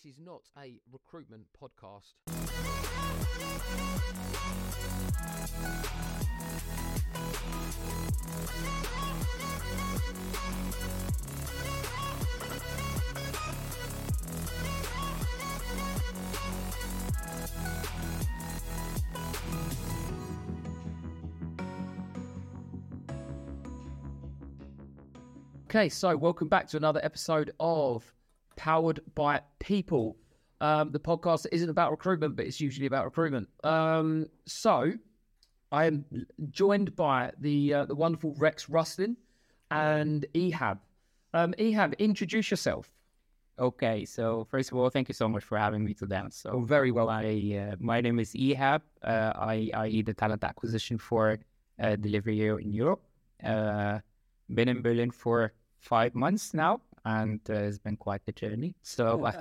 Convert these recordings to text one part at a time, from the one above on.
This is not a recruitment podcast. Okay, so welcome back to another episode of Powered by People, um, the podcast isn't about recruitment, but it's usually about recruitment. Um, so I am joined by the uh, the wonderful Rex Rustin and Ehab. Um, Ehab, introduce yourself. Okay, so first of all, thank you so much for having me today. So Oh, very well. my uh, my name is Ehab. Uh, I I lead the talent acquisition for uh, delivery in Europe. Uh, been in Berlin for five months now, and uh, it's been quite the journey. So uh,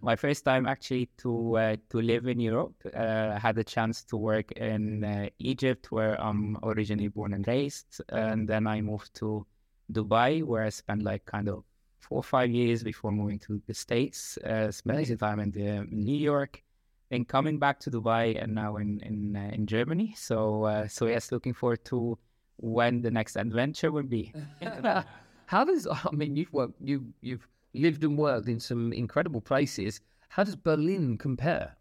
my first time actually to uh, to live in Europe. Uh, I had the chance to work in uh, Egypt, where I'm originally born and raised, and then I moved to Dubai, where I spent like kind of four or five years before moving to the States, uh, spending some time in, the, in New York, then coming back to Dubai, and now in in, uh, in Germany. So uh, so yes, looking forward to when the next adventure will be. How does I mean you've worked you you've lived and worked in some incredible places. How does Berlin compare?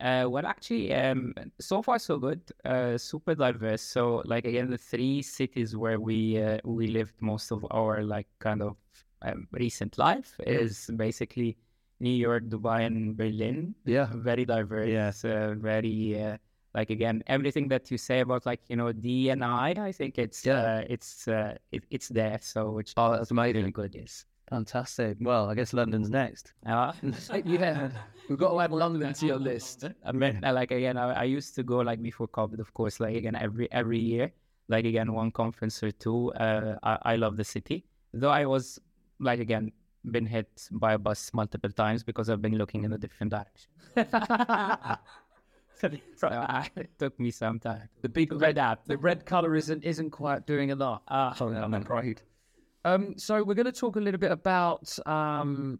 Uh, well, actually, um, so far so good. Uh, super diverse. So, like again, the three cities where we uh, we lived most of our like kind of um, recent life is basically New York, Dubai, and Berlin. Yeah. very diverse. Uh, very uh, like again, everything that you say about like you know D and I, I think it's Yeah. uh, it's uh, it, it's there. So which Oh, that's amazing. really good. Yes. Fantastic. Well, I guess London's next. Uh, yeah, we've got to add London to your list. I mean, uh, like again, I, I used to go like before COVID, of course, like again every every year, like again one conference or two. Uh, I, I love the city, though I was like again been hit by a bus multiple times because I've been looking in a different direction. so uh, it took me some time. The big red app, the red color isn't isn't quite doing enough. Ah, I'm afraid. Um, so we're going to talk a little bit about um,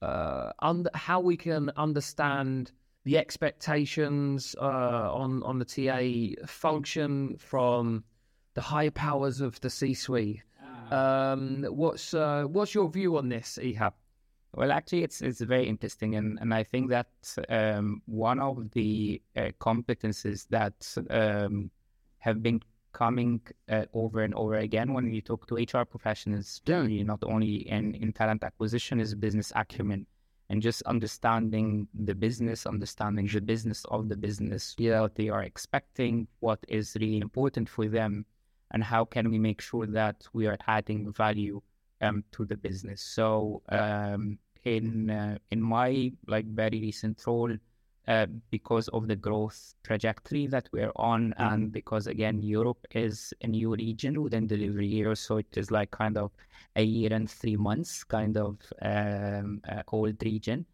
uh, under, how we can understand the expectations uh, on on the TA function from the higher powers of the C-suite. Um, what's uh, what's your view on this, Ehab? Well, actually, it's it's very interesting, and, and I think that um, one of the uh, competences that um, have been coming uh, over and over again when you talk to HR professionals, generally, not only in, in talent acquisition, is business acumen. And just understanding the business, understanding the business of the business, what they are expecting, what is really important for them, and how can we make sure that we are adding value um, to the business. So um, in uh, in my like very recent role, uh, because of the growth trajectory that we're on, and because again Europe is a new region within Delivery Hero, so it is like kind of a year and three months kind of um, uh, old region.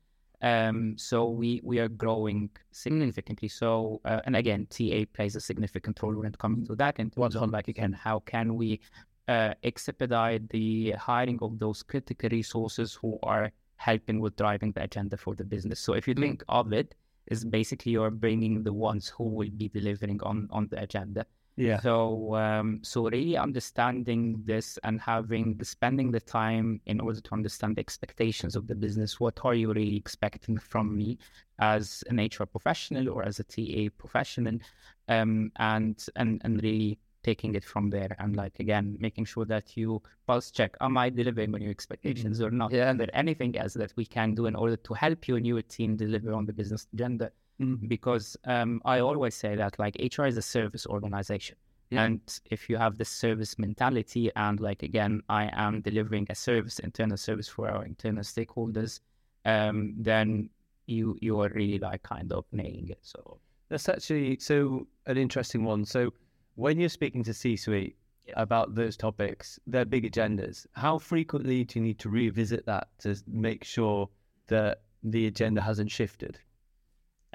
Um, so we we are growing significantly. So uh, and again, TA plays a significant role when it comes to that. And terms on like again, how can we uh, expedite the hiring of those critical resources who are helping with driving the agenda for the business. So if you think of it, is basically you're bringing the ones who will be delivering on on the agenda. Yeah. So um, so really understanding this and having spending the time in order to understand the expectations of the business. What are you really expecting from me as an HR professional or as a TA professional? Um, and and and really taking it from there and like again making sure that you pulse check am i delivering on your expectations or not? Yeah. is there anything else that we can do in order to help you and your team deliver on the business agenda? Because um, i always say that like hr is a service organization. And if you have the service mentality and like again i am delivering a service internal service for our internal stakeholders um, then you you are really like kind of nailing it. So That's actually so an interesting one. So when you're speaking to C-suite about those topics, their big agendas, how frequently do you need to revisit that to make sure that the agenda hasn't shifted?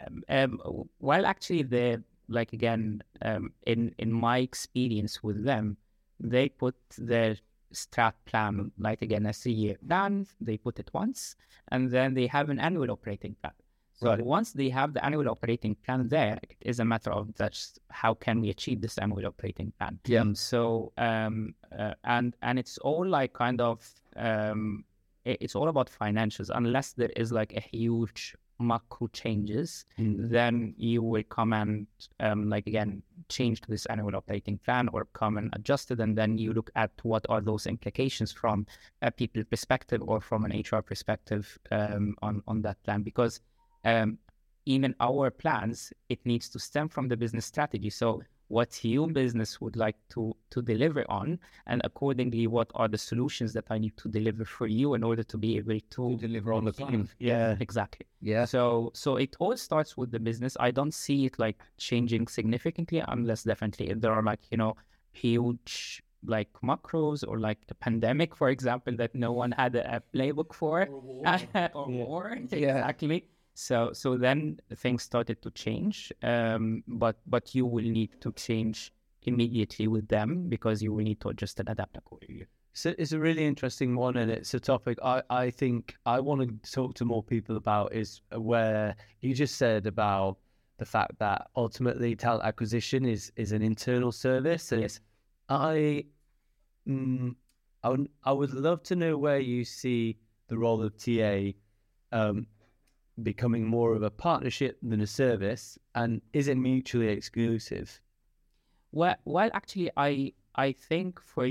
Um, um, well, actually, they like again, um, in in my experience with them, they put their strat plan, like again, a three year plan. They put it once, and then they have an annual operating plan. So Right. once they have the annual operating plan there, it is a matter of just how can we achieve this annual operating plan. Yeah. Um, so um, uh, and and it's all like kind of um, it- it's all about financials. Unless there is like a huge macro changes, then you will come and um, like again change to this annual operating plan or come and adjust it, and then you look at what are those implications from a people perspective or from an HR perspective um, on on that plan because um, even our plans it needs to stem from the business strategy. So what your business would like to to deliver on, and accordingly, what are the solutions that I need to deliver for you in order to be able to deliver on the plan. Yeah, exactly. Yeah. So so it all starts with the business. I don't see it like changing significantly unless definitely if there are like, you know, huge like macros or like the pandemic, for example, that no one had a, a playbook for or war. Exactly. So so then things started to change. Um but but you will need to change immediately with them because you will need to adjust and adapt accordingly. So it's a really interesting one, and it's a topic I, I think I want to talk to more people about. Is where you just said about the fact that ultimately talent acquisition is is an internal service, and Yes. I, mm, I would I would love to know where you see the role of TA um, becoming more of a partnership than a service, and is it mutually exclusive? Well, well, actually, I I think for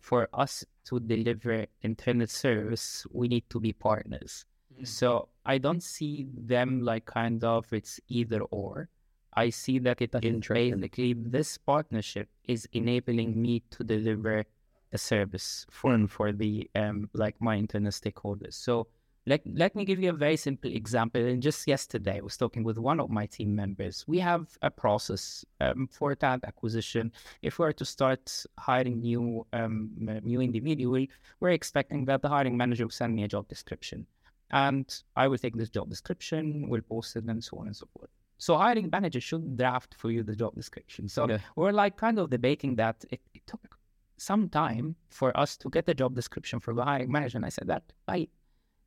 for us to deliver internet service, we need to be partners. So I don't see them like kind of it's either or. I see that it is basically this partnership is enabling me to deliver a service for and for the um like my internet stakeholders. So let let me give you a very simple example. And just yesterday, I was talking with one of my team members. We have a process um, for talent acquisition. If we are to start hiring new um, new individual, we're expecting that the hiring manager will send me a job description, and I will take this job description, will post it, and so on and so forth. So hiring manager should draft for you the job description. So Yeah. we're like kind of debating that it, it took some time for us to get the job description from the hiring manager. And I said that I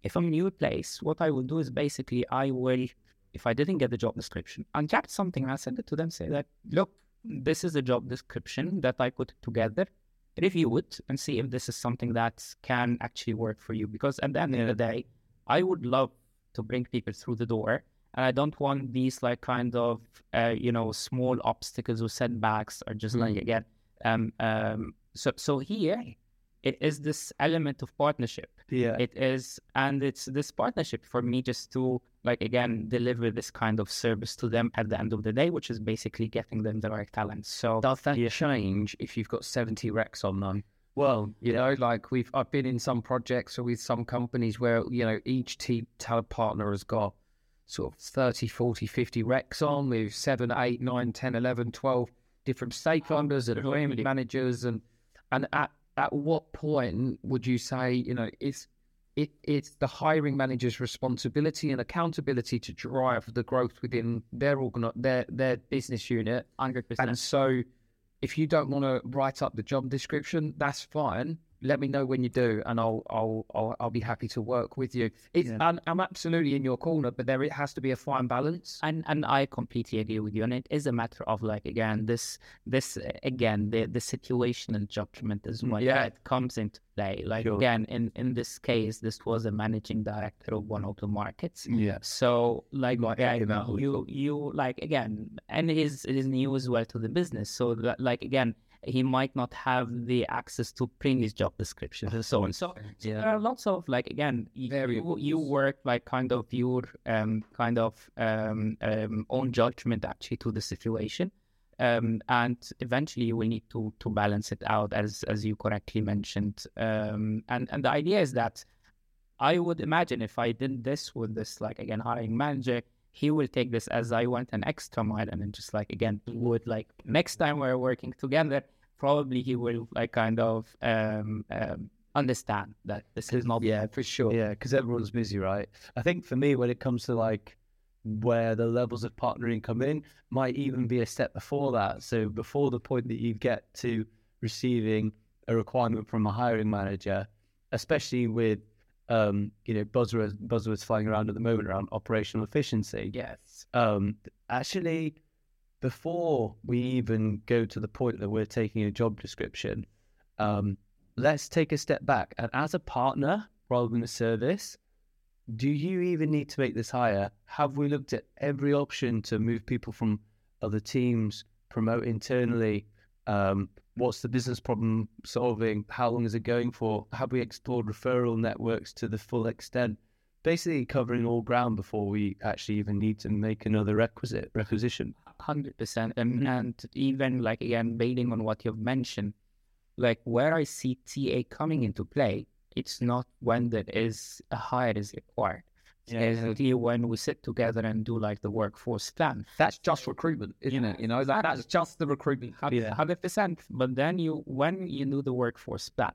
if I'm a new place, what I will do is basically I will, if I didn't get the job description, undraft something and I send it to them, say that, look, this is the job description that I put together. Review it and see if this is something that can actually work for you. Because at the end of the day, I would love to bring people through the door. And I don't want these like kind of, uh, you know, small obstacles or setbacks or just like, again, um, um, so, so here it is this element of partnership. Yeah, it is and it's this partnership for me just to like again deliver this kind of service to them at the end of the day which is basically getting them the right talent. So Does that change if you've got 70 recs on them? well, You know, like we've I've been in some projects or with some companies where, you know, each team talent partner has got sort of 30, 40, 50 recs on with 7, 8, 9, 10, 11, 12 different stakeholders and managers and and at at what point would you say, you know, it's it, it's the hiring manager's responsibility and accountability to drive the growth within their organ their their business unit 100% and so, if you don't want to write up the job description, that's fine. Let me know when you do, and I'll I'll I'll, I'll be happy to work with you. It's, I'm, I'm absolutely in your corner, but there it has to be a fine balance. and and I completely agree with you. And it is a matter of like again this this again the the situational judgment is mm, what Yeah. that comes into play. Like Sure. again in in this case, this was a managing director of one of the markets. yeah, So like Like, yeah, you know, you you like again, and he's is new as well to the business. So that, like again, he might not have the access to previous job descriptions and so on. So, so there are lots of like again, you, you work like kind of your um kind of um, um own judgment actually to the situation. Um, and eventually you will need to to balance it out as as you correctly mentioned. Um, and and the idea is that I would imagine if I did this with this, like again, hiring manager, he will take this as I went an extra mile and then just like again, he would like next time we're working together, probably he will like kind of um, um understand that this is not Yeah, for sure. yeah, because everyone's busy, right? I think for me, when it comes to like where the levels of partnering come in, might even be a step before that. So before the point that you get to receiving a requirement from a hiring manager, especially with um, you know buzzwords buzzwords flying around at the moment around operational efficiency. Yes. Um, actually, before we even go to the point that we're taking a job description, um, let's take a step back. And as a partner rather than a service, do you even need to make this hire? Have we looked at every option to move people from other teams, promote internally? Um, what's the business problem solving? How long is it going for? Have we explored referral networks to the full extent? Basically, covering all ground before we actually even need to make another requisite requisition. Hundred percent, and even like again, building on what you've mentioned, like where I see TA coming into play, it's not when there is uh, a hire is required. Yeah. When we sit together and do like the workforce plan. That's just recruitment, isn't it? You know, that, that's just the recruitment. Yeah. Hundred percent. But then you, when you do the workforce plan,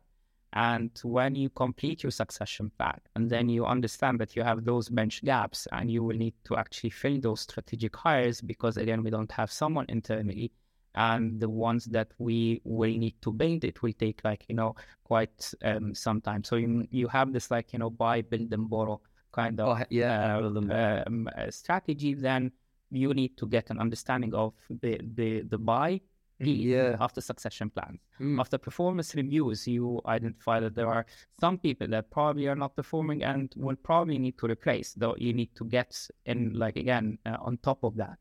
and when you complete your succession plan, and then you understand that you have those bench gaps, and you will need to actually fill those strategic hires because again, we don't have someone internally, and the ones that we will need to build, it will take like you know quite um, some time. So you you have this like you know buy, build, and borrow kind of Oh, yeah. uh, um, uh, strategy, then you need to get an understanding of the the the buy need Yeah. the succession plan. Mm. After performance reviews, you identify that there are some people that probably are not performing and will probably need to replace. Though you need to get in, like again, uh, on top of that.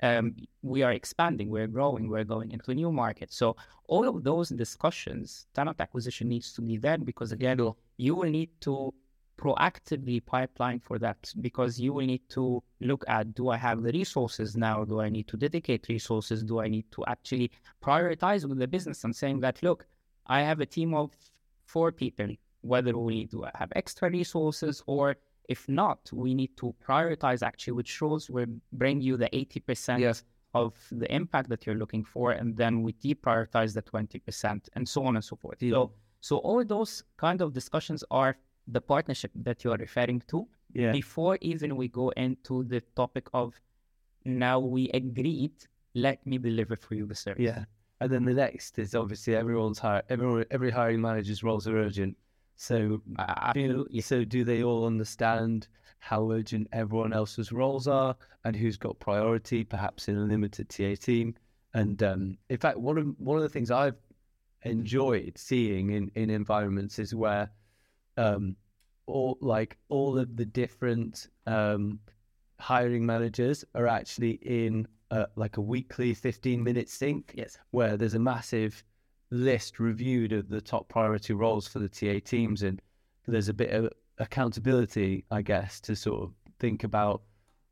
Um, we are expanding, we're growing, we're going into a new market. So all of those discussions, talent acquisition needs to be there because again, you will need to proactively pipeline for that because you will need to look at do I have the resources now? Do I need to dedicate resources? Do I need to actually prioritize with the business and saying that, look, I have a team of four people, whether we need to have extra resources or if not, we need to prioritize actually which roles will bring you the 80% Yes. of the impact that you're looking for, and then we deprioritize the 20% and so on and so forth. So, so all those kind of discussions are the partnership that you are referring to Yeah. before even we go into the topic of now we agreed, let me deliver for you the service. Yeah. And then the next is obviously everyone's hire, everyone, every hiring manager's roles are urgent. So, do, absolutely. so do they all understand how urgent everyone else's roles are and who's got priority, perhaps in a limited TA team? And um, in fact, one of one of the things I've enjoyed seeing in, in environments is where um, all like all of the different um, hiring managers are actually in uh, like a weekly 15 minute sync Yes. where there's a massive list reviewed of the top priority roles for the TA teams, and there's a bit of accountability, I guess, to sort of think about,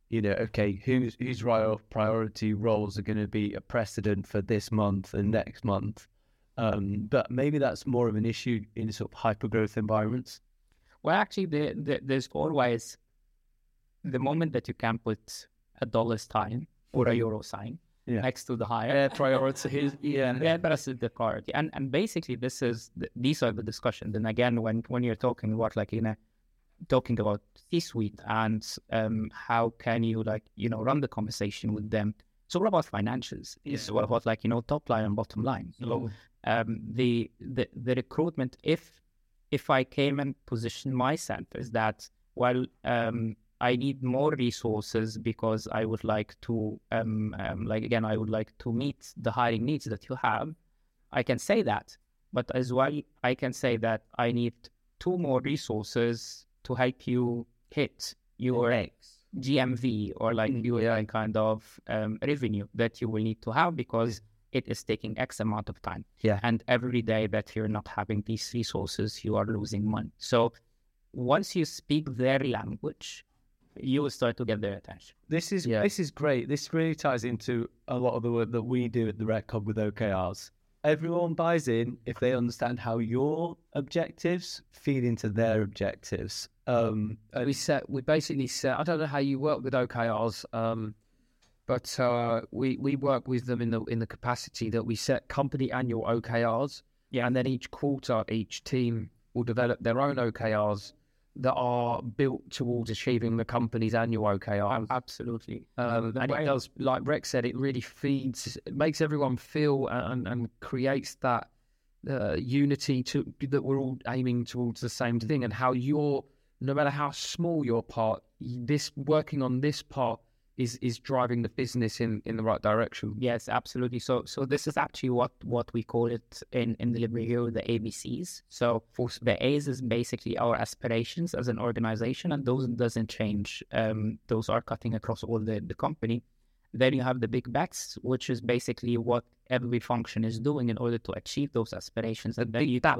you know, okay, whose whose ri- priority roles are going to be a precedent for this month and next month. Um, but maybe that's more of an issue in sort of hyper growth environments. Well, actually, the, the, there's always the moment that you can put a dollar sign or a euro sign Yeah. next to the higher priority. yeah, yeah, that's the priority. And and basically, this is th- these are the discussions. And again, when when you're talking about like you know, talking about C-suite and um, how can you like you know run the conversation with them. It's all about financials. It's all about like you know top line and bottom line. So um, the the the recruitment if if I came and positioned myself is that well um, I need more resources because I would like to um, um, like again I would like to meet the hiring needs that you have. I can say that, but as well I can say that I need two more resources to help you hit your GMV or like your like, kind of um, revenue that you will need to have because it is taking X amount of time. Yeah. And every day that you're not having these resources, you are losing money. So once you speak their language, you will start to get their attention. This is Yeah. this is great. This really ties into a lot of the work that we do at the Rec Hub with OKRs. Everyone buys in if they understand how your objectives feed into their objectives. Um, we set we basically set i don't know how you work with okrs um but uh we we work with them in the in the capacity that we set company annual okrs yeah. and then each quarter each team will develop their own okrs that are built towards achieving the company's annual okrs Absolutely. um, and it does, like Rex said, it really feeds, it makes everyone feel and, and creates that uh, unity to that we're all aiming towards the same thing, and how you're no matter how small your part, this working on this part is is driving the business in in the right direction. Yes, absolutely. So so this is actually what what we call it in in Delivery Hero the ABCs. So for the A's is basically our aspirations as an organization, and those doesn't change. Um, those are cutting across all the the company. Then you have the big bets, which is basically what every function is doing in order to achieve those aspirations. And then you bet.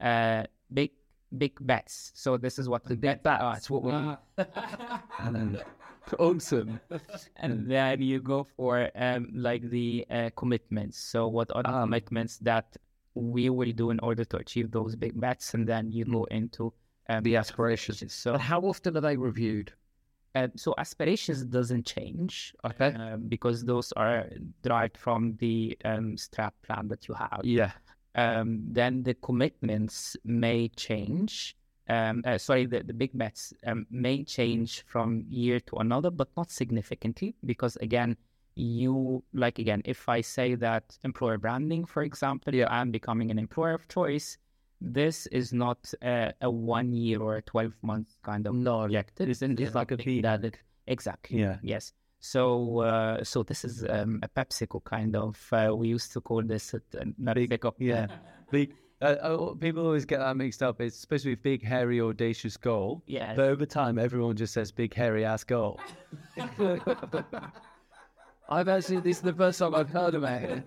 uh, big big bets. So this is what the big bet. That's what we're. awesome. and then you go for um, like the uh, commitments. So what are the Um, commitments that we will do in order to achieve those big bets? And then you go into um, The aspirations. So And how often are they reviewed? uh, so aspirations doesn't change Okay. um, because those are derived from the um, strat plan that you have. Yeah. um, then the commitments may change. Um, uh, sorry, the, the big bets um, may change from year to another, but not significantly because again, you like again, if I say that employer branding, for example, Yeah. I'm becoming an employer of choice. This is not a, a one year or a twelve month kind of No. project. It isn't it's like a V. that it, exactly. Yeah. Yes. So, uh, so this is um, a PepsiCo kind of. Uh, we used to call this a, a PepsiCo. Yeah. Big. Uh, people always get that mixed up. It's supposed to be big, hairy, audacious goal. Yeah. But over time, everyone just says big, hairy ass goal. I've actually this is the first time I've heard about it.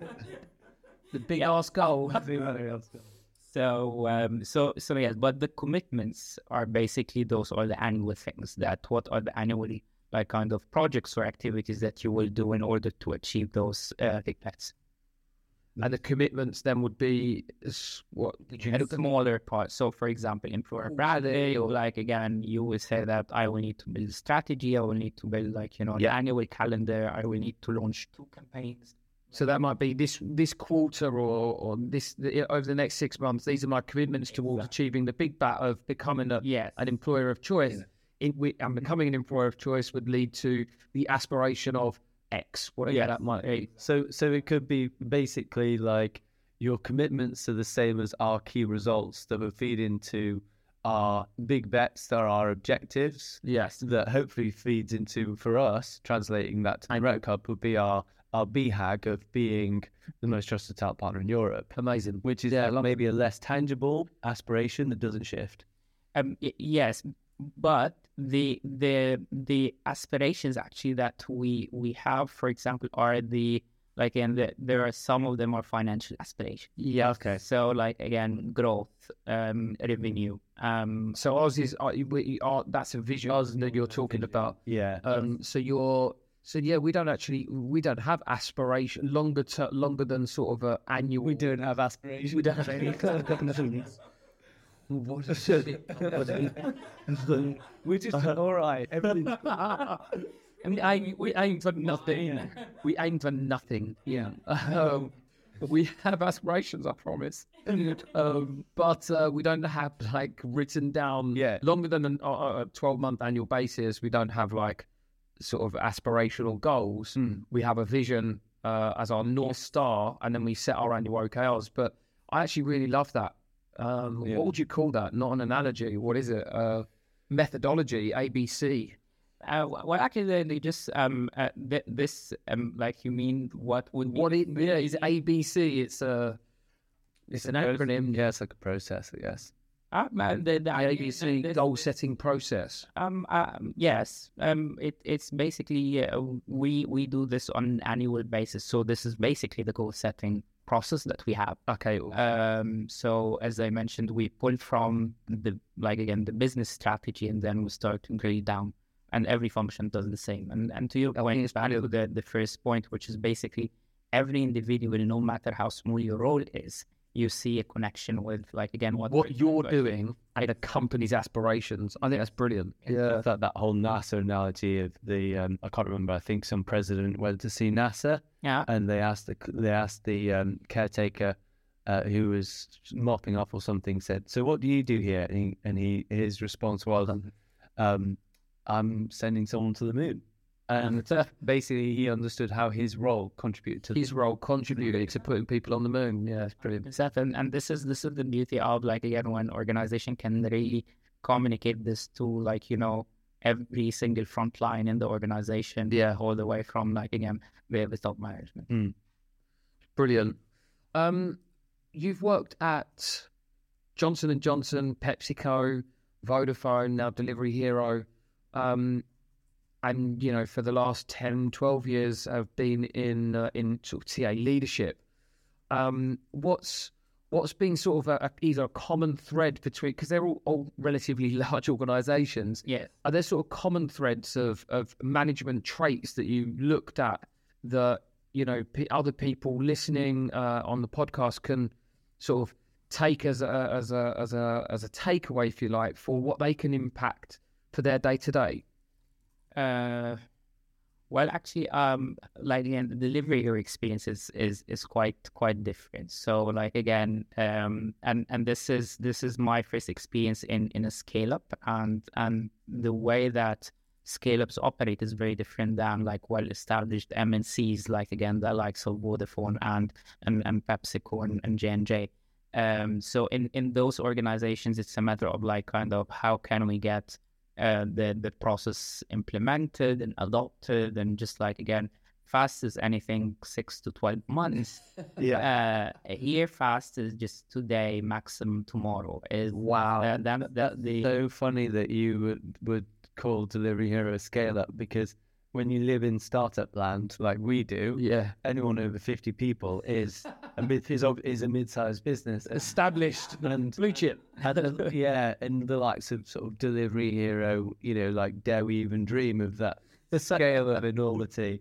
The big ass goal. So, um, so, so yes, but the commitments are basically those are the annual things that what are the annually like kind of projects or activities that you will do in order to achieve those uh, big bets. And the commitments then would be what did you smaller parts. So, for example, employer branding, or like again, you will say that I will need to build a strategy. I will need to build like you know Yeah. the annual calendar. I will need to launch two campaigns. So that might be this this quarter or or this the, over the next six months. These are my commitments towards achieving the big bat of becoming a, Yes. an employer of choice. It, we, and becoming an employer of choice would lead to the aspiration of X, whatever Yes. that might be. So, so it could be basically like your commitments are the same as our key results that would feed into our big bets that are our objectives. Yes. That hopefully feeds into for us translating that to the Rec Hub would be our our BHAG of being the most trusted talent partner in Europe, Amazing. which is Yeah, like maybe a less tangible aspiration that doesn't shift. Um, y- yes, but the the the aspirations actually that we we have, for example, are the like and the, there are some of them are financial aspirations. Yeah. Okay. So like again, growth, um, revenue. Um, So ours is uh, we are that's a vision that you're talking about. Yeah. Um, so you're so yeah, we don't actually we don't have aspiration longer to longer than sort of a annual. we don't have aspirations. We don't have any. What is it? We're just all right. Everything. I mean, aim, we aim for nothing. We aim for nothing. Yeah. Um, we have aspirations, I promise. Um, but uh, we don't have like written down Yeah. longer than a- a 12 month annual basis. We don't have like sort of aspirational goals. We have a vision uh, as our North Star and then we set our annual OKRs. But I actually really love that. Um, Yeah. What would you call that? Not an analogy. What is it? Uh, methodology, ABC. uh, well, actually, they, just um, uh, th- this um, like you mean what would be What it yeah is ABC. It's a it's an acronym. Yeah, it's like a process, I guess. uh, uh, the, the The ABC this- goal setting process. Um, um, yes. Um, it, it's basically uh, we we do this on an annual basis. So this is basically the goal setting process that we have. Okay. Um, so as I mentioned, we pull from the like again the business strategy, and then we start to drill down, and every function does the same. And and to your point, back to the the first point, which is basically every individual, no matter how small your role is, you see a connection with like again what what you're doing and the company's aspirations. I think that's brilliant. Yeah. That that whole NASA analogy of the um, I can't remember. I think some president went to see NASA Yeah. and they asked the they asked the um, caretaker uh, who was mopping up or something said, "So what do you do here?" And he, and he his response was, um, "I'm sending someone to the moon." And basically he understood how his role contributed to his role contributed to putting people on the moon. Yeah, it's brilliant. Exactly. And, and this is this is the beauty of like again when organization can really communicate this to like you know every single front line in the organization. Yeah. all the way from like again the top management. Mm. Brilliant. Um, you've worked at Johnson and Johnson, PepsiCo, Vodafone, now Delivery Hero. Um, and you know, for the last 10, 12 years, i've been in uh, in sort of TA leadership. Um, what's what's been sort of a, a, either a common thread between because they're all, all relatively large organisations. Yeah. Are there sort of common threads of of management traits that you looked at that you know p- other people listening uh, on the podcast can sort of take as a as a as a as a takeaway, if you like, for what they can impact for their day to day? Uh, well, actually, um, like again, the delivery experience is, is is quite quite different. So, like again, um, and and this is this is my first experience in in a scale up, and and the way that scale ups operate is very different than like well established MNCs, like again the likes of Vodafone and and, and PepsiCo and, and J and J. Um, so in in those organizations, it's a matter of like kind of how can we get uh, the the process implemented and adopted and just like again fast as anything six to 12 months Yeah. uh here fast is just today maximum tomorrow is Wow. uh, that, that the so funny that you would, would call Delivery Hero scale up because when you live in startup land like we do, Yeah, anyone over 50 people is a mid is, is a mid-sized business. established And blue chip. and, yeah, and the likes of sort of Delivery Hero, you know, like dare we even dream of that the scale of enormity.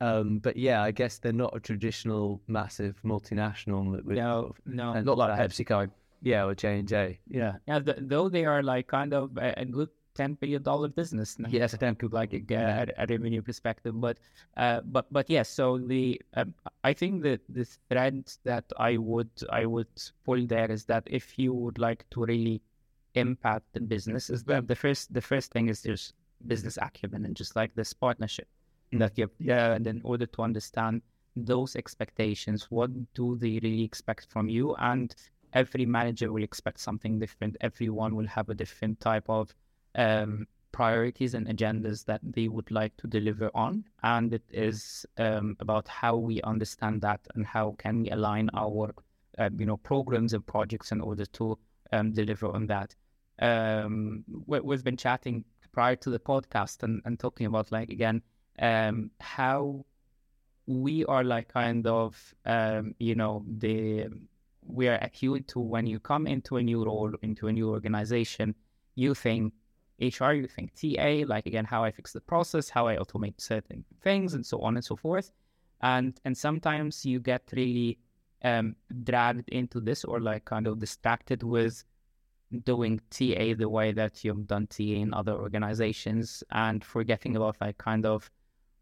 Um, but yeah, I guess they're not a traditional massive multinational that would no no Not like PepsiCo. Yeah, or J and J. Yeah. yeah th- though they are like kind of a, a good 10 billion dollar business now. Yes. Them could like a, a, a revenue perspective but uh but but yes so the um, i think that the thread that i would i would pull there is that if you would like to really impact the business is that the first the first thing is just business acumen and just like this partnership that you yeah and in order to understand those expectations what do they really expect from you and every manager will expect something different everyone will have a different type of um, priorities and agendas that they would like to deliver on. And it is um, about how we understand that and how can we align our uh, you know programs and projects in order to um, deliver on that. Um, we, we've been chatting prior to the podcast and, and talking about like again um, how we are like kind of you know the we are acute to when you come into a new role into a new organization you think HR, you think TA, like again, how I fix the process, how I automate certain things, and so on and so forth. And and sometimes you get really um, dragged into this or like kind of distracted with doing TA the way that you've done TA in other organizations and forgetting about like kind of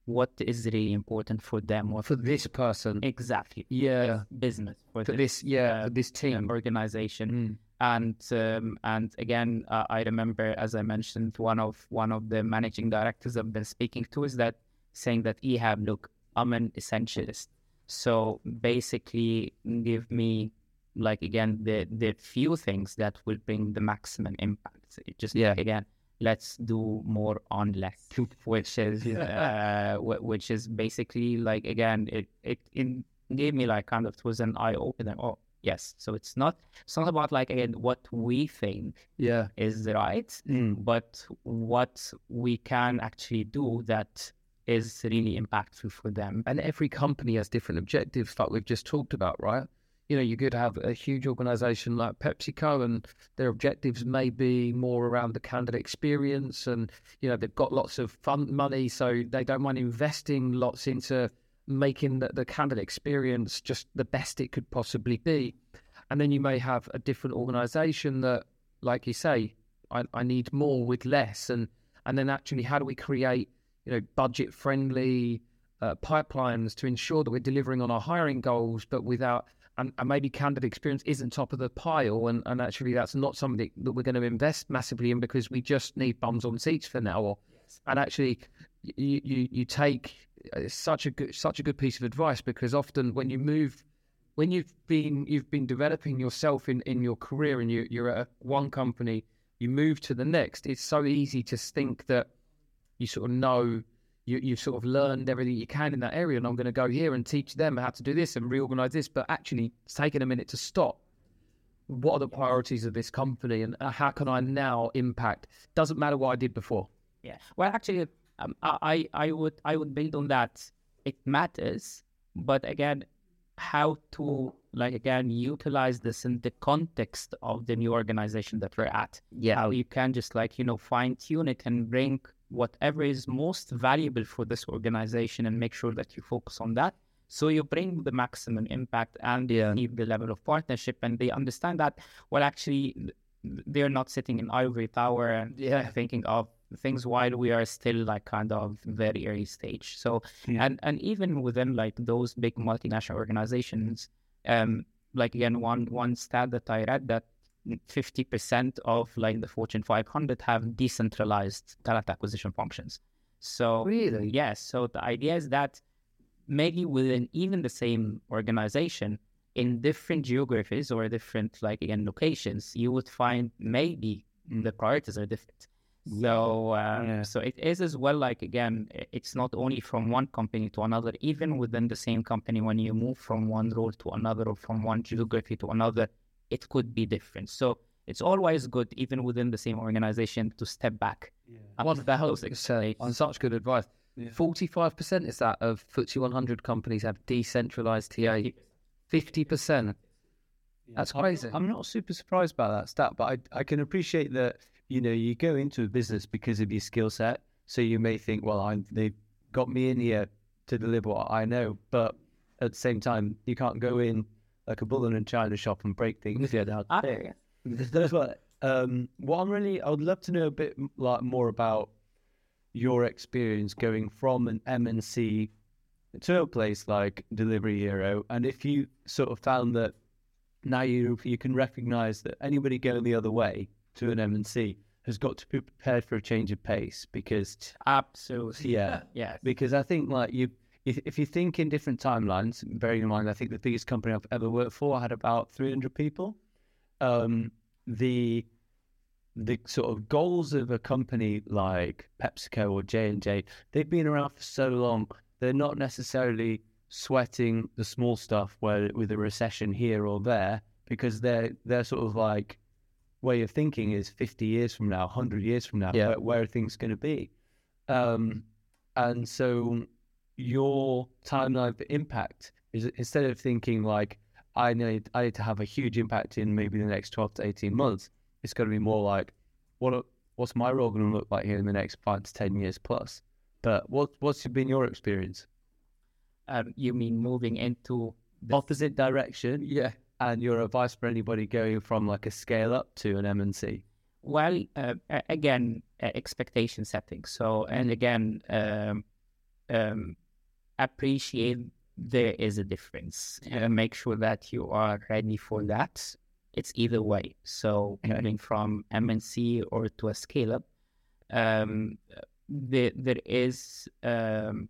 what is really important for them or For this person. exactly Yeah. business for, For the this, yeah, uh, for this team. organization Mm. And um, and again uh, I remember as I mentioned one of one of the managing directors I've been speaking to is that saying that Ehab look I'm an essentialist. So basically give me like again the the few things that will bring the maximum impact. It just Yeah. again let's do more on less which is uh, which is basically like again it it, it gave me like kind of it was an eye opener oh yes so it's not it's not about like again what we think Yeah. is right Mm. but what we can actually do that is really impactful for them And every company has different objectives, like we've just talked about, right? You know, you could have a huge organization like PepsiCo, and their objectives may be more around the candidate experience, and you know they've got lots of fund money, so they don't mind investing lots into making the, the candidate experience just the best it could possibly be. And then you may have a different organization that, like you say, I, I need more with less, and and then actually, how do we create you know budget friendly uh, pipelines to ensure that we're delivering on our hiring goals, but without and, and maybe candidate experience isn't top of the pile, and, and actually that's not something that we're going to invest massively in because we just need bums on seats for now. Or, and actually, you you, you take it's such a good such a good piece of advice because often when you move when you've been you've been developing yourself in in your career and you you're at one company you move to the next it's so easy to think that you sort of know you, you've sort of learned everything you can in that area and i'm going to go here and teach them how to do this and reorganize this but actually it's taken a minute to stop. What are the priorities of this company and how can i now impact? Doesn't matter what i did before. Yeah. Well actually um, I, I would I would build on that. It matters, but again, how to like again utilize this in the context of the new organization that we're at. Yeah. How you can just like you know fine tune it and bring whatever is most valuable for this organization and make sure that you focus on that. So you bring the maximum impact and Yeah. the level of partnership, and they understand that. Well, actually, they're not sitting in ivory tower and Yeah. thinking of things while we are still like kind of very early stage. So Yeah. and and even within like those big multinational organizations, um, like again one one stat that I read that fifty percent of like the Fortune 500 have decentralized talent acquisition functions. So Really? yes. So the idea is that maybe within even the same organization in different geographies or different like again locations you would find maybe the priorities are different so uh, Yeah. so it is as well like again it's not only from one company to another even within the same company when you move from one role to another or from one geography to another it could be different so it's always good even within the same organization to step back What the hell those is say? Such good advice. Yeah. Forty-five percent is that of FTSE 100 companies have decentralized TA. Fifty percent. That's crazy. I'm, not super surprised by that stat, but I, I can appreciate that, you know, you go into a business because of your skill set. So you may think, well, I'm, they've got me in here to deliver what I know. But at the same time, you can't go in like a bull in a china shop and break things. Yeah, that's but um, what I'm really, I would love to know a bit like more about your experience going from an MNC to a place like Delivery Hero, and if you sort of found that now you you can recognise that anybody going the other way to an MNC has got to be prepared for a change of pace because absolutely yeah, yes because I think like you. If, if you think in different timelines, bearing in mind, I think the biggest company I've ever worked for had about 300 people. Um, the the sort of goals of a company like PepsiCo or J and J, they've been around for so long. They're not necessarily sweating the small stuff where with a recession here or there because they're they're sort of like way of thinking is 50 years from now, 100 years from now, Yeah. where, where are things going to be? Um, and so your timeline for impact is instead of thinking like I need I need to have a huge impact in maybe the next 12 to 18 months, it's going to be more like what what's my role going to look like here in the next five to 10 years plus. But what what's been your experience? um, you mean moving into the Opposite direction, Yeah. And your advice for anybody going from like a scale up to an MNC. Well, uh, again, uh, expectation setting. So, and again, um, um, appreciate there is a difference. Uh, make sure that you are ready for that. It's either way. So, moving from MNC or to a scale up, um, there there is. Um,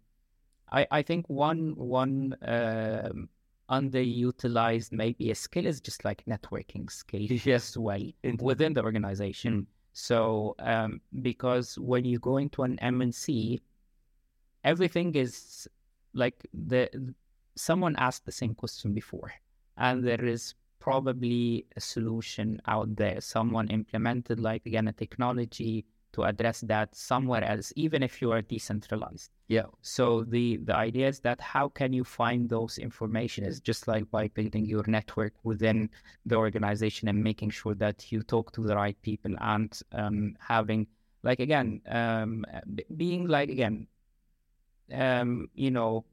I I think one one um, underutilized maybe a skill is just like networking skill as well within the organization. So um, because when you go into an MNC, everything is like the someone asked the same question before, and there is probably a solution out there. Someone implemented like again a technology to address that somewhere else, even if you are decentralized. Yeah. So the the idea is that how can you find those information is just like by building your network within the organization and making sure that you talk to the right people and um, having like again um, being like again um, you know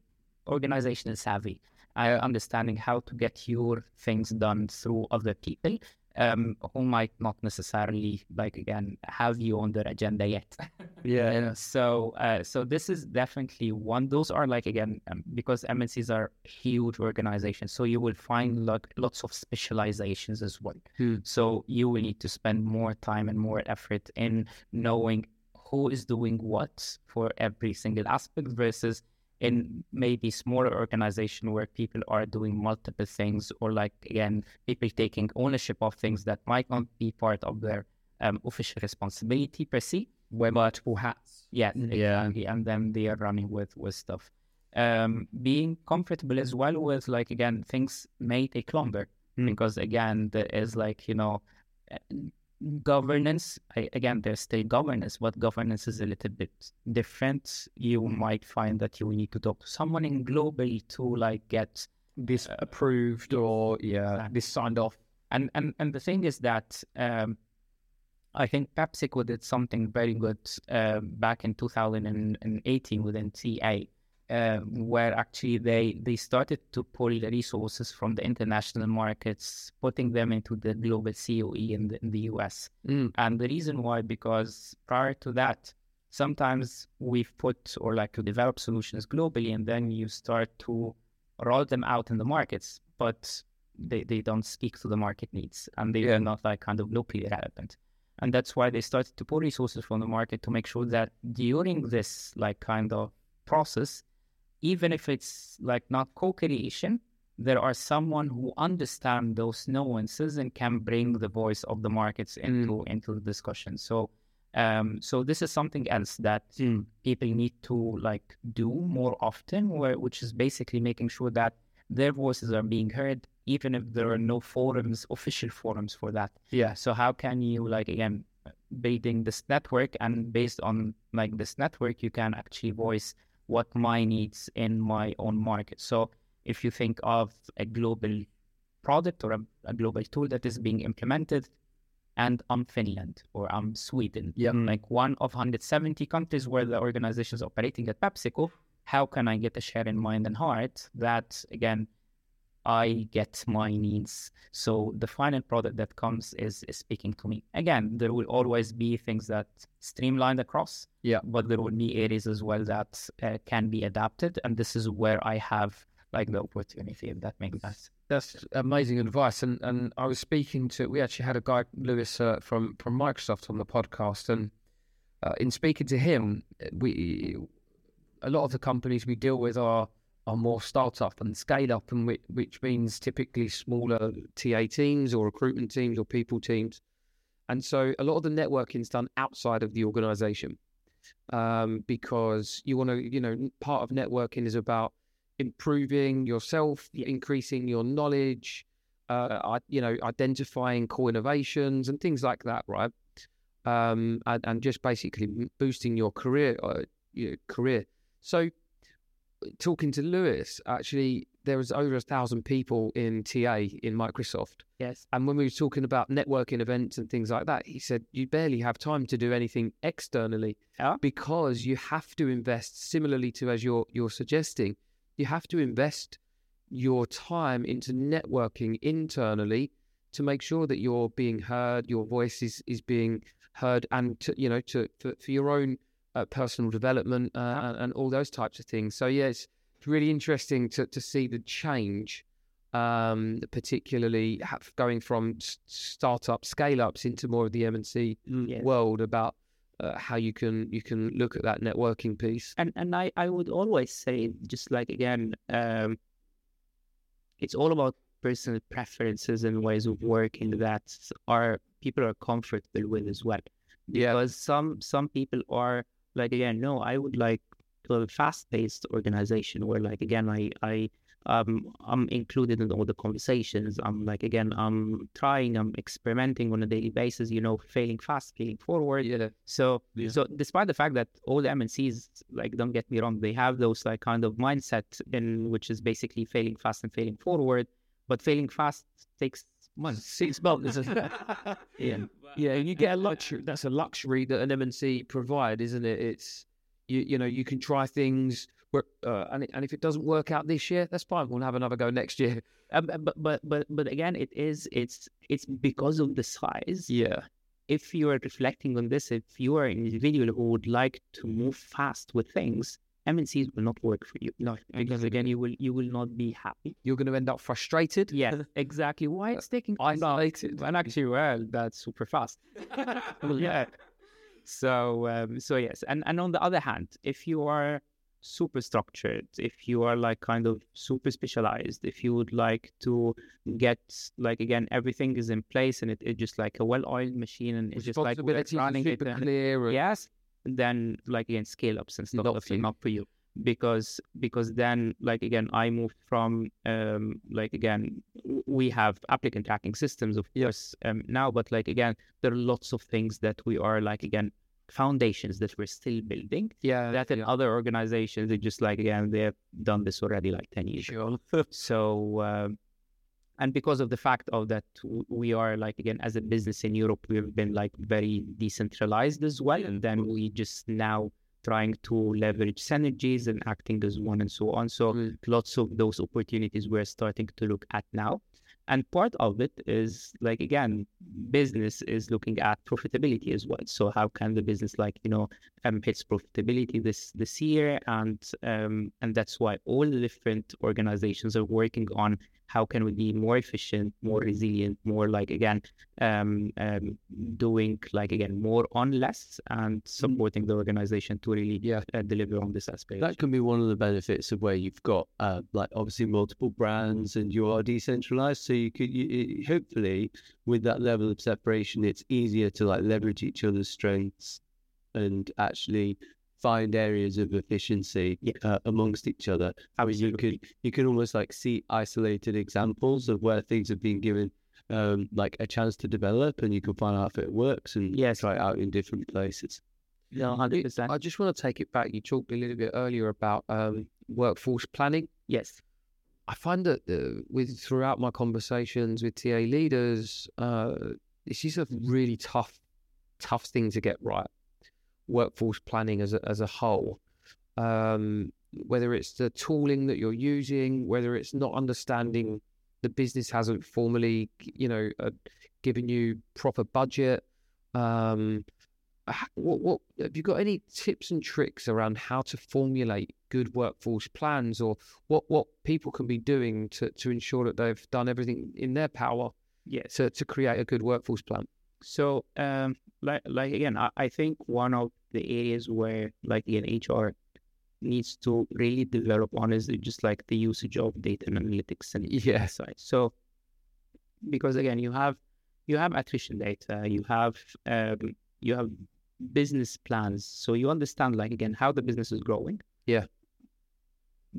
organizational savvy uh, understanding how to get your things done through other people um, who might not necessarily like again have you on their agenda yet Yeah, so, uh, so this is definitely one. Those are like again um, because MNCs are huge organizations, so you will find like lots of specializations as well. Hmm. So you will need to spend more time and more effort in knowing who is doing what for every single aspect versus in maybe smaller organization where people are doing multiple things or like again people taking ownership of things that might not be part of their um, official responsibility per se Wear multiple hats. yeah Yeah. exactly. and then they are running with with stuff um being comfortable as well with like again things may take longer Mm. because again there is like you know governance I, again there's state governance but governance is a little bit different you might find that you need to talk to someone in global to like get This approved or yeah, exactly. this signed off. and and and the thing is that um, I think PepsiCo did something very good uh, back in 2018 within TA, uh, where actually they they started to pull the resources from the international markets, putting them into the global COE in the, in the US. Mm. And the reason why, because prior to that, sometimes we've put or like to develop solutions globally, and then you start to roll them out in the markets, but they, they don't speak to the market needs and they're Yeah. not like kind of locally relevant. And that's why they started to pull resources from the market to make sure that during this like kind of process, even if it's like not co-creation, there are someone who understand those nuances and can bring the voice of the markets into into the discussion. So um so this is something else that people need to like do more often where which is basically making sure that their voices are being heard even if there are no forums official forums for that Yeah. so how can you like again building this network and based on like this network you can actually voice what my needs in my own market. So if you think of a global product or a, a global tool that is being implemented and I'm Finland or I'm Sweden, Yep. Mm. like one of 170 countries where the organization is operating at PepsiCo, how can I get a share in mind and heart that again I get my needs. So the final product that comes is, is speaking to me. Again, there will always be things that streamlined across. Yeah. But there will be areas as well that uh, can be adapted. And this is where I have like the opportunity, if that makes sense. That's amazing advice. And and I was speaking to we actually had a guy Lewis uh, from from Microsoft on the podcast, and uh, in speaking to him, we a lot of the companies we deal with are are more startup and scale up, and which, which means typically smaller TA teams or recruitment teams or people teams. And so a lot of the networking is done outside of the organization um, because you want to, you know, part of networking is about improving yourself, increasing your knowledge, uh, you know, identifying core innovations and things like that, right? Um, and, and just basically boosting your career, uh, your career. So, talking to Lewis, actually, there was over a thousand people in TA in Microsoft. Yes. And when we were talking about networking events and things like that, he said you barely have time to do anything externally Yeah. because you have to invest similarly to as you're you're suggesting, you have to invest your time into networking internally to make sure that you're being heard, your voice is, is being heard, and to, you know to for, for your own uh, personal development uh, and, all those types of things. So yeah, it's really interesting to to see the change um, particularly going from s- startup scale ups into more of the MNC Yes. world about uh, how you can you can look at that networking piece. and and I, I would always say just like again um it's all about personal preferences and ways of working that are people are comfortable with as well Yeah. because some some people are like again no i would like to a fast-paced organization where like again i i um i'm included in all the conversations i'm like again i'm trying i'm experimenting on a daily basis you know failing fast failing forward Yeah. so, Yeah. so despite the fact that all the MNCs, like, don't get me wrong, they have those like kind of mindset in which is basically failing fast and failing forward, but failing fast takes months. Six months. Yeah. yeah, you get a luxury. That's a luxury that an MNC provide, isn't it? It's you you know you can try things. Where, uh, and and if it doesn't work out this year, that's fine. We'll have another go next year. Um, but but but but again, it is it's it's because of the size. Yeah, If you are reflecting on this, if you are an individual who would like to move fast with things, MNCs will not work for you. No, because again, you will you will not be happy. you're going to end up frustrated. Yeah, exactly. Why it's taking isolated. And actually, well, that's super fast. well, yeah. so um, so yes, and and on the other hand, if you are super structured, if you are like kind of super specialized, if you would like to get like again everything is in place and it, it's just like a well-oiled machine and it's just like we're Responsibilities are running it and- clear. yes then like again scale ups and stuff Not not, for you. for you because because then like again i moved from um like again we have applicant tracking systems of course um now but like again there are lots of things that we are like again foundations that we're still building Yeah, that in yeah. other organizations they just like again they've done this already like 10 years Sure. so, um, and because of the fact of that, we are like again as a business in Europe, we've been like very decentralized as well, and then we just now trying to leverage synergies and acting as one and so on. So Mm. lots of those opportunities we're starting to look at now. And part of it is like again, business is looking at profitability as well. So how can the business like you know um, hits profitability this this year, and um, and that's why all the different organizations are working on how can we be more efficient, more resilient, more like again um, um, doing like again more on less and supporting the organization to really Yeah. uh, deliver on this aspect. That can be one of the benefits of where you've got, uh, like, obviously multiple brands and you are decentralized. So you could, you, you- hopefully, with that level of separation, it's easier to like leverage each other's strengths and actually find areas of efficiency Yeah. uh, amongst each other. Where you could, you can almost like see isolated examples of where things have been given. Um, like a chance to develop, and you can find out if it works and Yes. try it out in different places. Yeah, hundred percent. I just want to take it back. You talked a little bit earlier about um, workforce planning. Yes. I find that uh, with throughout my conversations with TA leaders, uh, this is a really tough, tough thing to get right. Workforce planning as a, as a whole, um, whether it's the tooling that you're using, whether it's not understanding the business hasn't formally, you know, uh, given you proper budget. Um, what, what have you got any tips and tricks around how to formulate good workforce plans or what what people can be doing to to ensure that they've done everything in their power Yes. to to create a good workforce plan So, um, like, like again, I, I think one of the areas where, like, again, HR needs to really develop on is just like the usage of data and analytics and Yeah. insights. So, because again, you have you have attrition data, you have um, you have business plans, so you understand, like, again, how the business is growing. Yeah.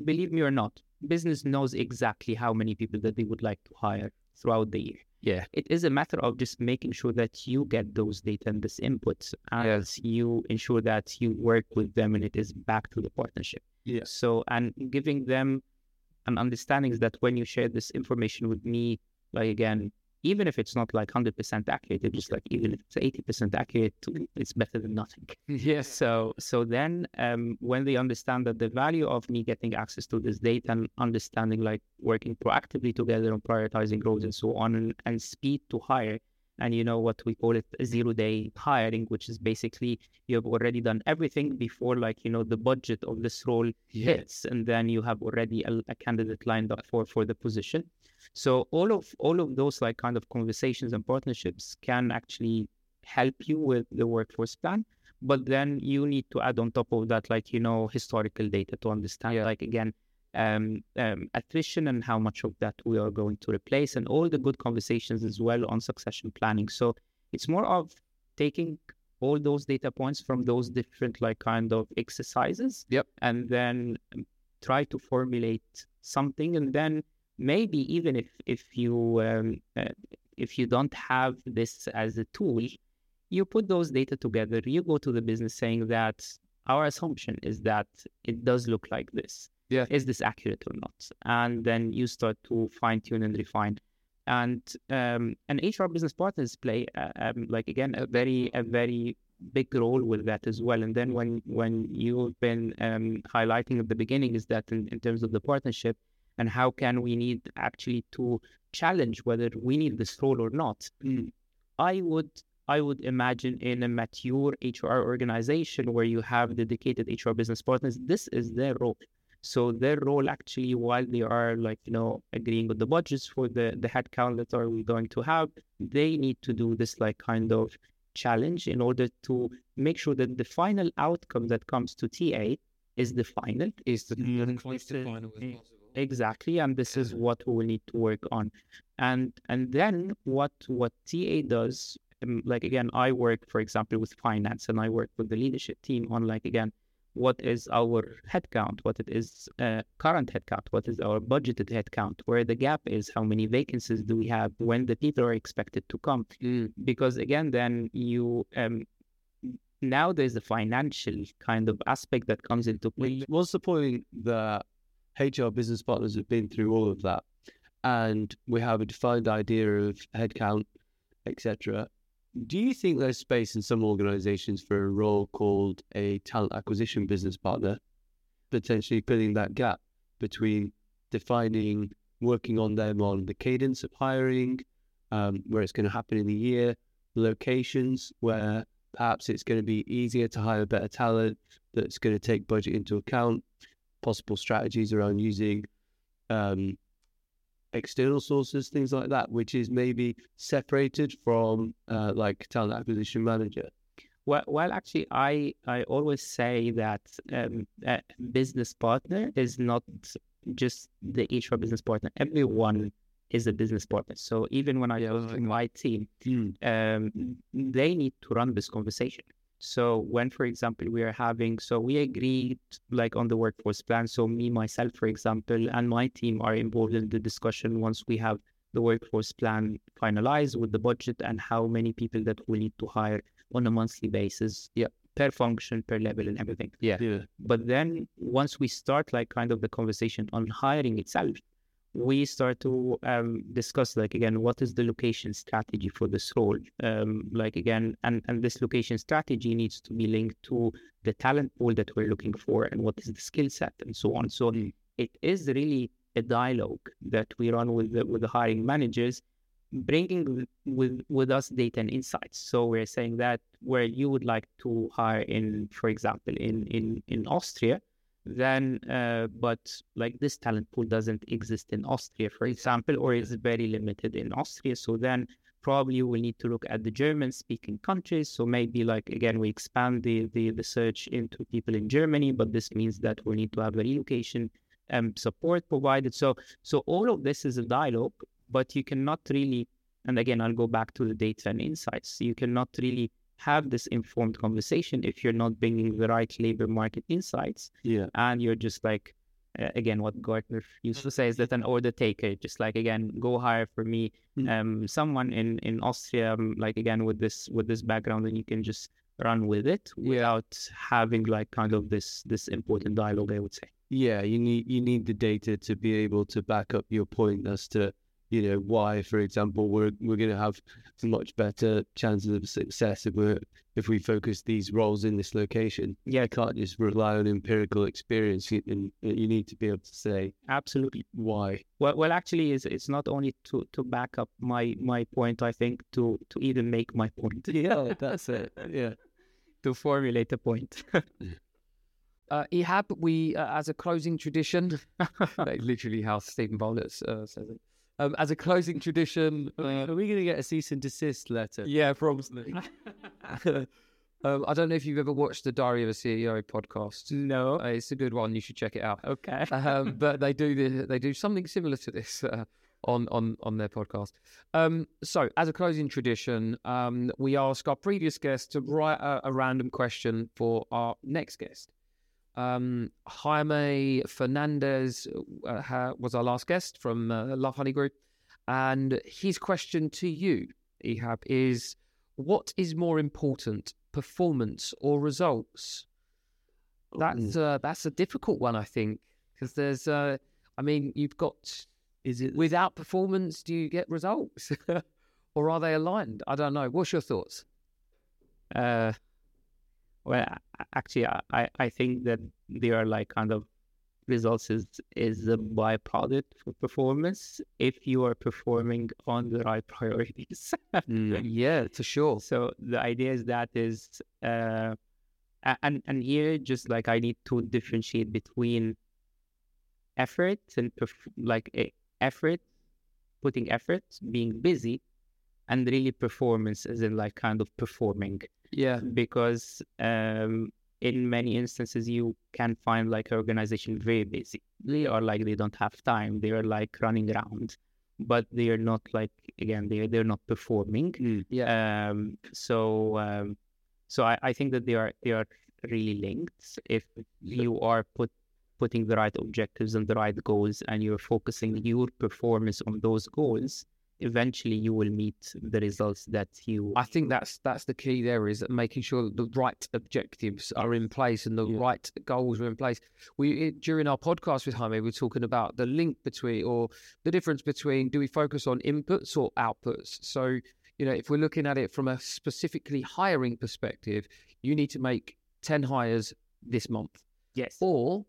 Believe me or not, business knows exactly how many people that they would like to hire throughout the year yeah it is a matter of just making sure that you get those data and this input as you ensure that you work with them and it is back to the partnership. Yeah. So, and giving them an understanding is that when you share this information with me, like again, even if it's not like 100% accurate, it's just like even if it's 80% accurate, it's better than nothing. yes So so then um, when they understand that the value of me getting access to this data and understanding like working proactively together on prioritizing roles and so on and, and speed to hire and you know what we call it zero day hiring which is basically you have already done everything before like you know the budget of this role hits and then you have already a, a candidate lined up for for the position so all of all of those like kind of conversations and partnerships can actually help you with the workforce plan but then you need to add on top of that like you know historical data to understand Yeah. like again um, um, attrition and how much of that we are going to replace and all the good conversations as well on succession planning so it's more of taking all those data points from those different like kind of exercises Yep. and then try to formulate something and then maybe even if if you um, uh, if you don't have this as a tool you put those data together you go to the business saying that our assumption is that it does look like this Yeah. is this accurate or not and then you start to fine tune and refine and um, and HR business partners play uh, um, like again a very a very big role with that as well. And then when when you've been um, highlighting at the beginning is that in, in terms of the partnership and how can we need actually to challenge whether we need this role or not. Mm. I would I would imagine in a mature HR organization where you have dedicated HR business partners, this is their role. So their role actually, while they are like you know agreeing with the budgets for the the headcount that are we going to have, they need to do this like kind of challenge in order to make sure that the final outcome that comes to TA is the final, is the is the- final as possible. Exactly, and this is what we will need to work on, and and then what what TA does, um, like again, I work, for example, with finance, and I work with the leadership team on like again, what is our headcount, what it is uh, current headcount, what is our budgeted headcount, where the gap is, how many vacancies do we have, when the people are expected to come, because again, then you um now there's a financial kind of aspect that comes into play. What's the point that HR business partners have been through all of that, and we have a defined idea of headcount, etc. Do you think there's space in some organisations for a role called a talent acquisition business partner, potentially filling that gap between defining, working on them on the cadence of hiring, um, where it's going to happen in the year, locations where perhaps it's going to be easier to hire better talent that's going to take budget into account, possible strategies around using um, external sources, things like that, which is maybe separated from uh, like talent acquisition manager. Well, well, actually, I I always say that um, a business partner is not just the HR business partner. Everyone is a business partner. So even when I talk to my team, um, they need to run this conversation. So when, for example, we are having, so we agreed like on the workforce plan. So me, myself, for example, and my team are involved in the discussion once we have the workforce plan finalized with the budget and how many people that we need to hire on a monthly basis. Yeah. Per function, per level and everything. Yeah. Yeah. But then once we start like kind of the conversation on hiring itself, we start to um, discuss like again what is the location strategy for this role? Um, like again and and this location strategy needs to be linked to the talent pool that we're looking for and what is the skill set and so on. So it is really a dialogue that we run with the, with the hiring managers bringing with, with with us data and insights. So we're saying that where you would like to hire in for example in in in austria then uh, but like this talent pool doesn't exist in austria for example or is very limited in austria. So then probably we'll need to look at the german speaking countries. So maybe like again we expand the, the the search into people in germany but this means that we need to have a relocation um, support provided. So so all of this is a dialogue but you cannot really and again i'll go back to the data and insights. You cannot really have this informed conversation if you're not bringing the right labor market insights Yeah. and you're just like uh, again what Gartner used to say is that an order taker just like again go hire for me Mm. um someone in in Austria um, like again with this with this background and you can just run with it without having like kind of this this important dialogue I would say Yeah, you need you need the data to be able to back up your point as to you know why, for example, we're we're going to have much better chances of success if we if we focus these roles in this location. yeah You can't just rely on empirical experience, you- and you need to be able to say absolutely why. Well, well, actually, it's, it's not only to, to back up my, my point. I think to to even make my point. Yeah, that's it. Yeah. to formulate a point. Uh, Ehab, we, uh, as a closing tradition, literally how Steven Bartlett uh, says it. Um, as a closing tradition, uh, Are we going to get a cease and desist letter? yeah, probably. um, I don't know if you've ever watched the Diary of a CEO podcast. no. Uh, it's a good one. You should check it out. Okay. um, but they do the, they do something similar to this uh, on on on their podcast. Um, so, as a closing tradition, um, we ask our previous guest to write a, a random question for our next guest. Um, Jaime Fernandez uh, was our last guest from uh, Lovehoney Group, and his question to you, Ehab, is: What is more important, performance or results? That's uh, that's a difficult one, I think, because there's, uh, I mean, you've got Is it without performance, do you get results, or are they aligned? I don't know. What's your thoughts? Uh, well, actually, I, I- think that they are like kind of results is is a byproduct for performance if you are performing on the right priorities. Yeah, for sure. So the idea is that is uh, and and here just like I need to differentiate between effort and perf- like eh, effort, putting effort, being busy, and really performance as in like kind of performing Yeah. because um, in many instances you can find like an organization very busy they are like they don't have time they are like running around but they are not like again they they're not performing Yeah. um so um so I, I think that they are they are really linked if you are put putting the right objectives and the right goals and you're focusing your performance on those goals eventually you will meet the results that you I think that's that's the key there is making sure that the right objectives are in place and the Yeah. right goals are in place. We during our podcast with Jaime, we were talking about the link between or the difference between do we focus on inputs or outputs. So you know, if we're looking at it from a specifically hiring perspective, you need to make ten hires this month, yes or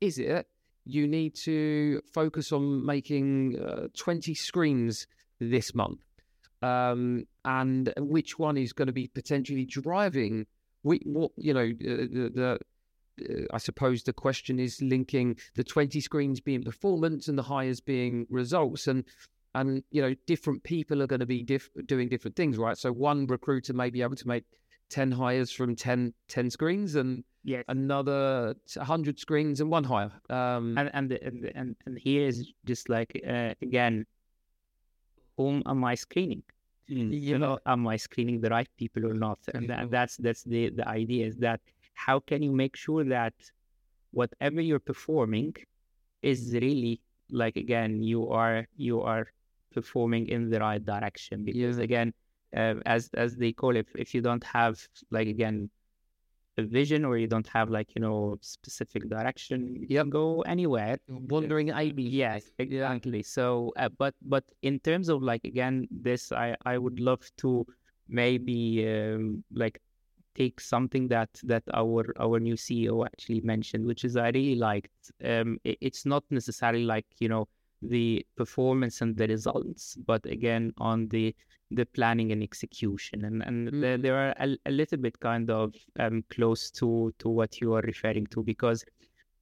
is it you need to focus on making uh, twenty screens this month? um, and which one is going to be potentially driving we, what you know the, the uh, I suppose the question is linking the 20 screens being performance and the hires being results. And and you know different people are going to be diff- doing different things right? So one recruiter may be able to make 10 hires from 10 10 screens and yes. another 100 screens and one hire um and and the- and the- and, and here is just like uh, again whom am i screening. You know am i screening the right people or not. And that, that's that's the the idea is that how can you make sure that whatever you're performing is really like again you are you are performing in the right direction? Because again uh, as as they call it if you don't have like again a vision or you don't have like you know specific direction you Yep. can go anywhere wandering AB Yes, exactly. So, uh, but but in terms of like again, this I I would love to maybe um, like take something that that our our new CEO actually mentioned, which is I really liked. Um, it, it's not necessarily like you know the performance and the results, but again on the the planning and execution, and and there, Mm. there are a, a little bit kind of um close to to what you are referring to because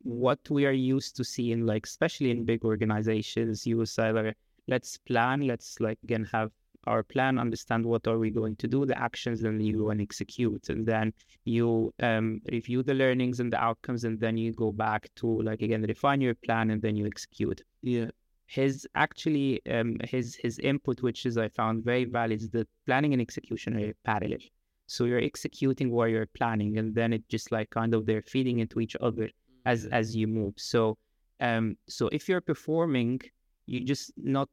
what we are used to seeing, like especially in big organizations, you say like, let's plan, let's like again have our plan, understand what are we going to do, the actions, then you go and execute, and then you um, review the learnings and the outcomes, and then you go back to like again refine your plan, and then you execute. Yeah. His actually um, his his input, which is I found very valid, is that planning and execution are parallel. So you're executing while you're planning, and then it just like kind of they're feeding into each other as as you move. So um so if you're performing, you just not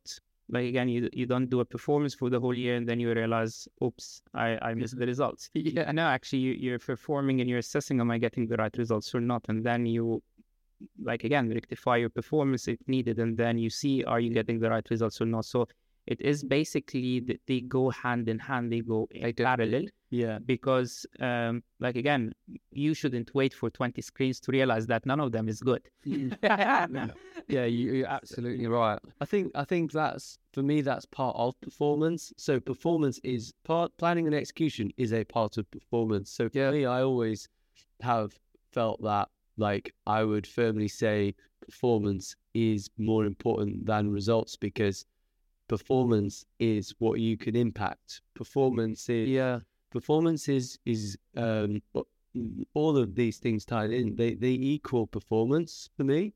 like again you you don't do a performance for the whole year and then you realize, oops, I I missed the results. Yeah. No, actually you, you're performing and you're assessing, am I getting the right results or not? And then you like again rectify your performance if needed, and then you see are you getting the right results or not. So it is basically that they go hand in hand, they go like parallel Yeah. because um, like again you shouldn't wait for 20 screens to realize that none of them is good yeah you, you're absolutely right I think I think that's for me that's part of performance. So performance is part planning and execution is a part of performance. So for Yeah. me, I always have felt that like I would firmly say performance is more important than results because performance is what you can impact. Performance is yeah. performance is is um all of these things tied in. They they equal performance for me.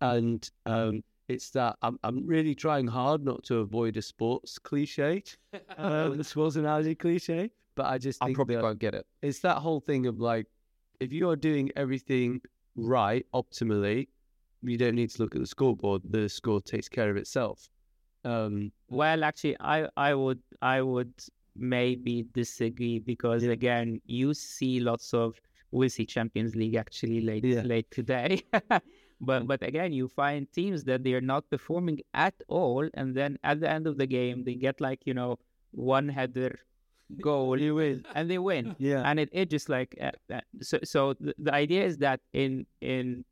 And um it's that I'm, I'm really trying hard not to avoid a sports cliche. Um, the sports analogy cliche but i just I probably that won't get it. it's that whole thing of like if you are doing everything right optimally you don't need to look at the scoreboard the score takes care of itself um well actually i i would i would maybe disagree because again you see lots of we'll see champions league actually late Yeah. late today but but again you find teams that they're not performing at all and then at the end of the game they get like you know one header goal you win and they win. Yeah. And it, it just like uh, uh, so so the, the idea is that in in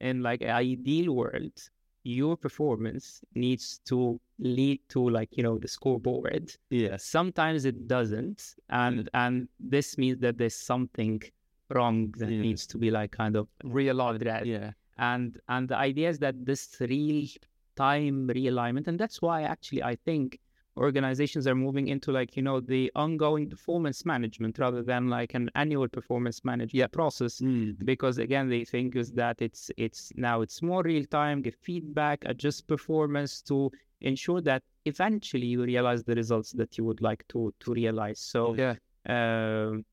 in like an ideal world your performance needs to lead to like you know the scoreboard. Yeah. sometimes it doesn't and and this means that there's something wrong that Yeah. needs to be like kind of realigned. yeah. And and the idea is that this real time realignment and that's why actually i think organizations are moving into like you know the ongoing performance management rather than like an annual performance management process because again they think is that it's it's now it's more real time give feedback adjust performance to ensure that eventually you realize the results that you would like to to realize so Yeah. um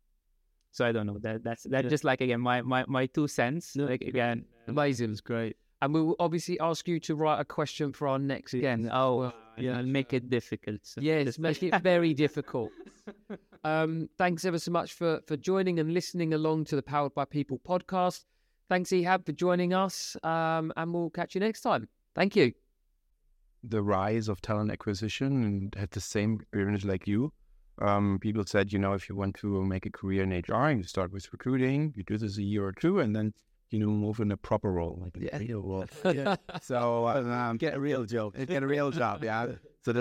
so i don't know that that's that's Yeah. just like again my my, my two cents No, like again Amazing. It's great. And we will obviously ask you to write a question for our next again guest. oh Yeah, yeah make it difficult so Yes, make it very difficult. Um, thanks ever so much for for joining and listening along to the Powered by People podcast. Thanks, Ehab, for joining us. Um, and we'll catch you next time. Thank you. the rise of talent acquisition and had the same experience like you. Um, people said, you know, if you want to make a career in HR, you start with recruiting, you do this a year or two, and then you know move in a proper role, like a real role. Yeah. So uh, um, Get a real job. get a real job, yeah. So